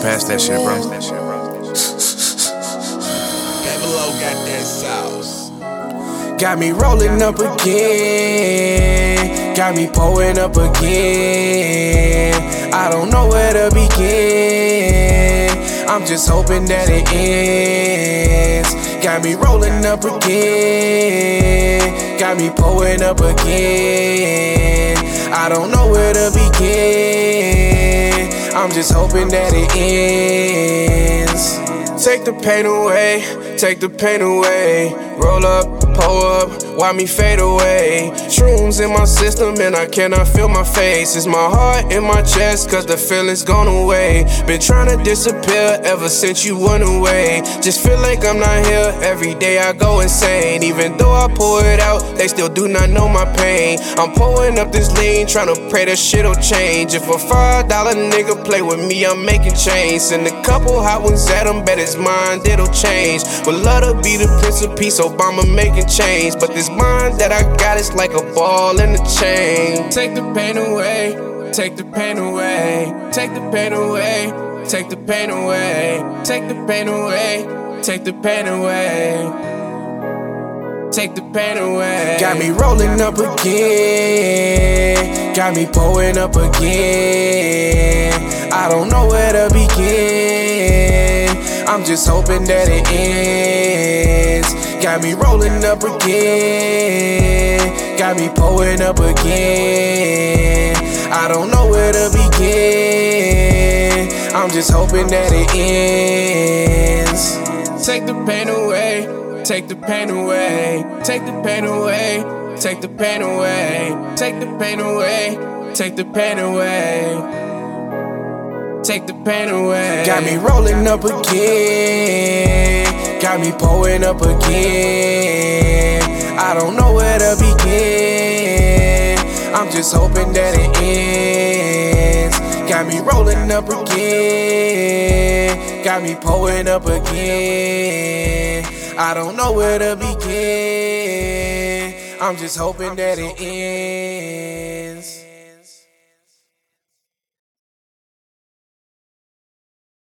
pass that shit, bro. below got that sauce. Got me rolling up again. Got me pulling up again. I don't know where to begin. I'm just hoping that it ends. Got me rolling up again. Got me pulling up again. I don't know where to begin. I'm just hoping that it ends. Take the pain away, take the pain away. Roll up, pull up, why me fade away? In my system and I cannot feel my face. It's my heart in my chest, cause the feeling's gone away. Been trying to disappear ever since you went away. Just feel like I'm not here, every day I go insane. Even though I pull it out, they still do not know my pain. I'm pulling up this lean, trying to pray that shit'll change. If a five dollar nigga play with me, I'm making change. Send a couple hot ones at him, bet his mind it'll change. Would love to be the prince of peace, Obama making change. But this mind that I got is like a ball in a chain. Take the pain away, take the pain away, take the pain away, take the pain away, take the pain away, take the pain away. Take the pain away. Got me rolling up again. Got me pulling up again. I don't know where to begin. I'm just hoping that it ends. Got me rolling up again. Got me pulling up again. I don't know where to begin. I'm just hoping that it ends. Take the pain away. Take the pain away. Take the pain away. Take the pain away. Take the pain away. Take the pain away. Take the pain away. Got me rolling up again. Got me pulling up again. I don't know. Just hoping that it ends. Got me rolling up again. Got me pulling up again. I don't know where to begin. I'm just hoping that it ends.